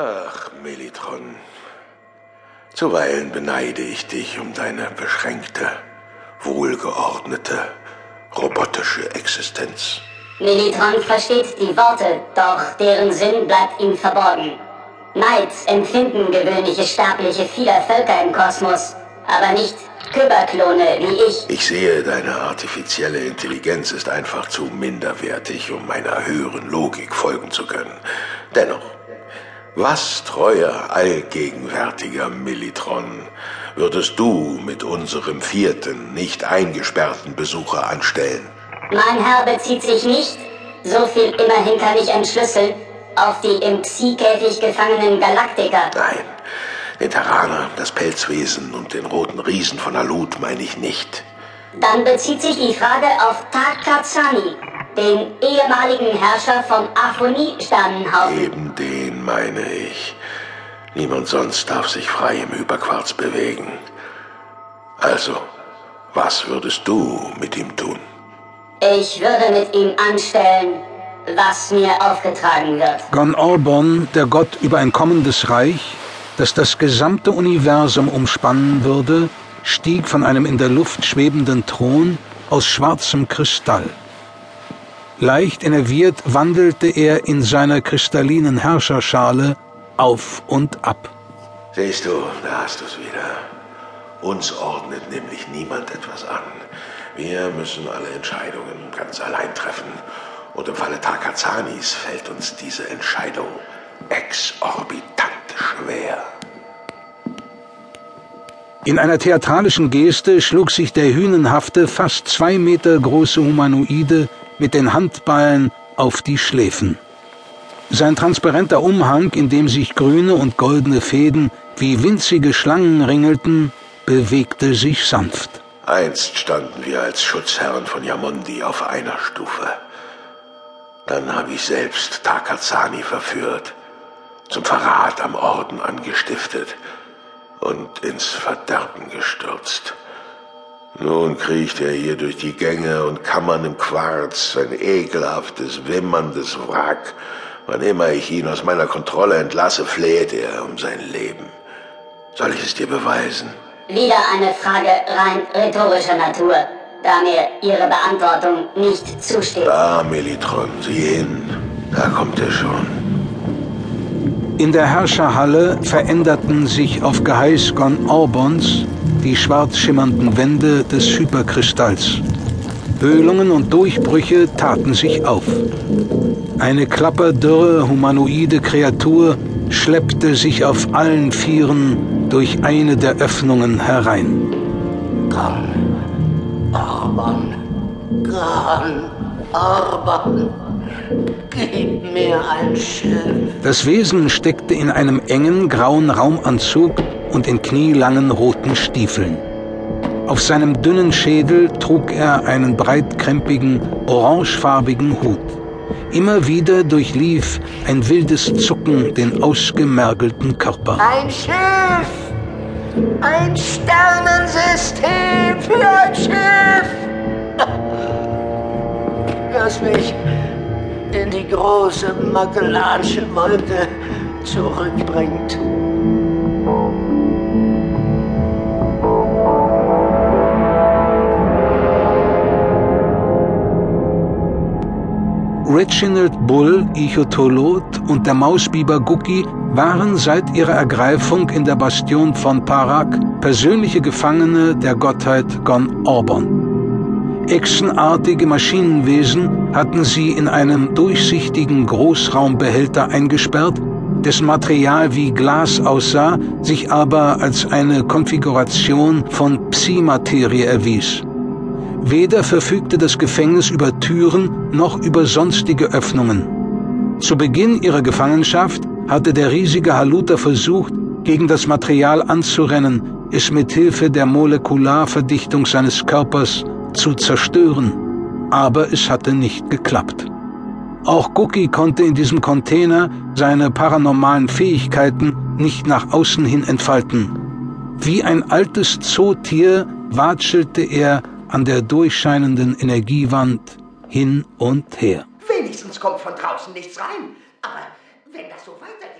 Ach, Melitron. Zuweilen beneide ich dich um deine beschränkte, wohlgeordnete, robotische Existenz. Melitron versteht die Worte, doch deren Sinn bleibt ihm verborgen. Neid empfinden gewöhnliche Sterbliche vieler Völker im Kosmos, aber nicht Küberklone wie ich. Ich sehe, deine artifizielle Intelligenz ist einfach zu minderwertig, um meiner höheren Logik folgen zu können. Dennoch, was, treuer, allgegenwärtiger Millitron, würdest du mit unserem vierten, nicht eingesperrten Besucher anstellen? Mein Herr bezieht sich nicht, so viel immerhin kann ich entschlüsseln, auf die im Psi-Käfig gefangenen Galaktiker. Nein, den Terraner, das Pelzwesen und den roten Riesen von Alut meine ich nicht. Dann bezieht sich die Frage auf Takazani, den ehemaligen Herrscher vom Aphonie-Sternenhaufen. Eben den meine ich. Niemand sonst darf sich frei im Überquarz bewegen. Also, was würdest du mit ihm tun? Ich würde mit ihm anstellen, was mir aufgetragen wird. Gon Orbon, der Gott über ein kommendes Reich, das das gesamte Universum umspannen würde, stieg von einem in der Luft schwebenden Thron aus schwarzem Kristall. Leicht enerviert wandelte er in seiner kristallinen Herrscherschale auf und ab. Siehst du, da hast du's wieder. Uns ordnet nämlich niemand etwas an. Wir müssen alle Entscheidungen ganz allein treffen. Und im Falle Takazanis fällt uns diese Entscheidung exorbitant schwer. In einer theatralischen Geste schlug sich der hünenhafte, fast zwei Meter große Humanoide mit den Handballen auf die Schläfen. Sein transparenter Umhang, in dem sich grüne und goldene Fäden wie winzige Schlangen ringelten, bewegte sich sanft. Einst standen wir als Schutzherren von Yamundi auf einer Stufe. Dann habe ich selbst Takazani verführt, zum Verrat am Orden angestiftet und ins Verderben gestürzt. Nun kriecht er hier durch die Gänge und Kammern im Quarz, ein ekelhaftes, wimmerndes Wrack. Wann immer ich ihn aus meiner Kontrolle entlasse, fleht er um sein Leben. Soll ich es dir beweisen? Wieder eine Frage rein rhetorischer Natur, da mir Ihre Beantwortung nicht zusteht. Da, Melitron, sieh hin. Da kommt er schon. In der Herrscherhalle veränderten sich auf Geheiß Gon Orbons die schwarz schimmernden Wände des Hyperkristalls. Höhlungen und Durchbrüche taten sich auf. Eine klapperdürre humanoide Kreatur schleppte sich auf allen Vieren durch eine der Öffnungen herein. Gon Orban, Gon Orban, gib mir ein Schiff. Das Wesen steckte in einem engen grauen Raumanzug und in knielangen roten Stiefeln. Auf seinem dünnen Schädel trug er einen breitkrempigen, orangefarbigen Hut. Immer wieder durchlief ein wildes Zucken den ausgemergelten Körper. Ein Schiff! Ein Sternensystem für ein Schiff! Das mich in die große Magellansche Wolke zurückbringt. Reginald Bull, Ichotolot und der Mausbiber Guki waren seit ihrer Ergreifung in der Bastion von Parak persönliche Gefangene der Gottheit Gon Orbon. Echsenartige Maschinenwesen hatten sie in einem durchsichtigen Großraumbehälter eingesperrt, dessen Material wie Glas aussah, sich aber als eine Konfiguration von Psi-Materie erwies. Weder verfügte das Gefängnis über Türen noch über sonstige Öffnungen. Zu Beginn ihrer Gefangenschaft hatte der riesige Haluter versucht, gegen das Material anzurennen, es mit Hilfe der Molekularverdichtung seines Körpers zu zerstören. Aber es hatte nicht geklappt. Auch Guki konnte in diesem Container seine paranormalen Fähigkeiten nicht nach außen hin entfalten. Wie ein altes Zootier watschelte er an der durchscheinenden Energiewand hin und her. Wenigstens kommt von draußen nichts rein. Aber wenn das so weitergeht,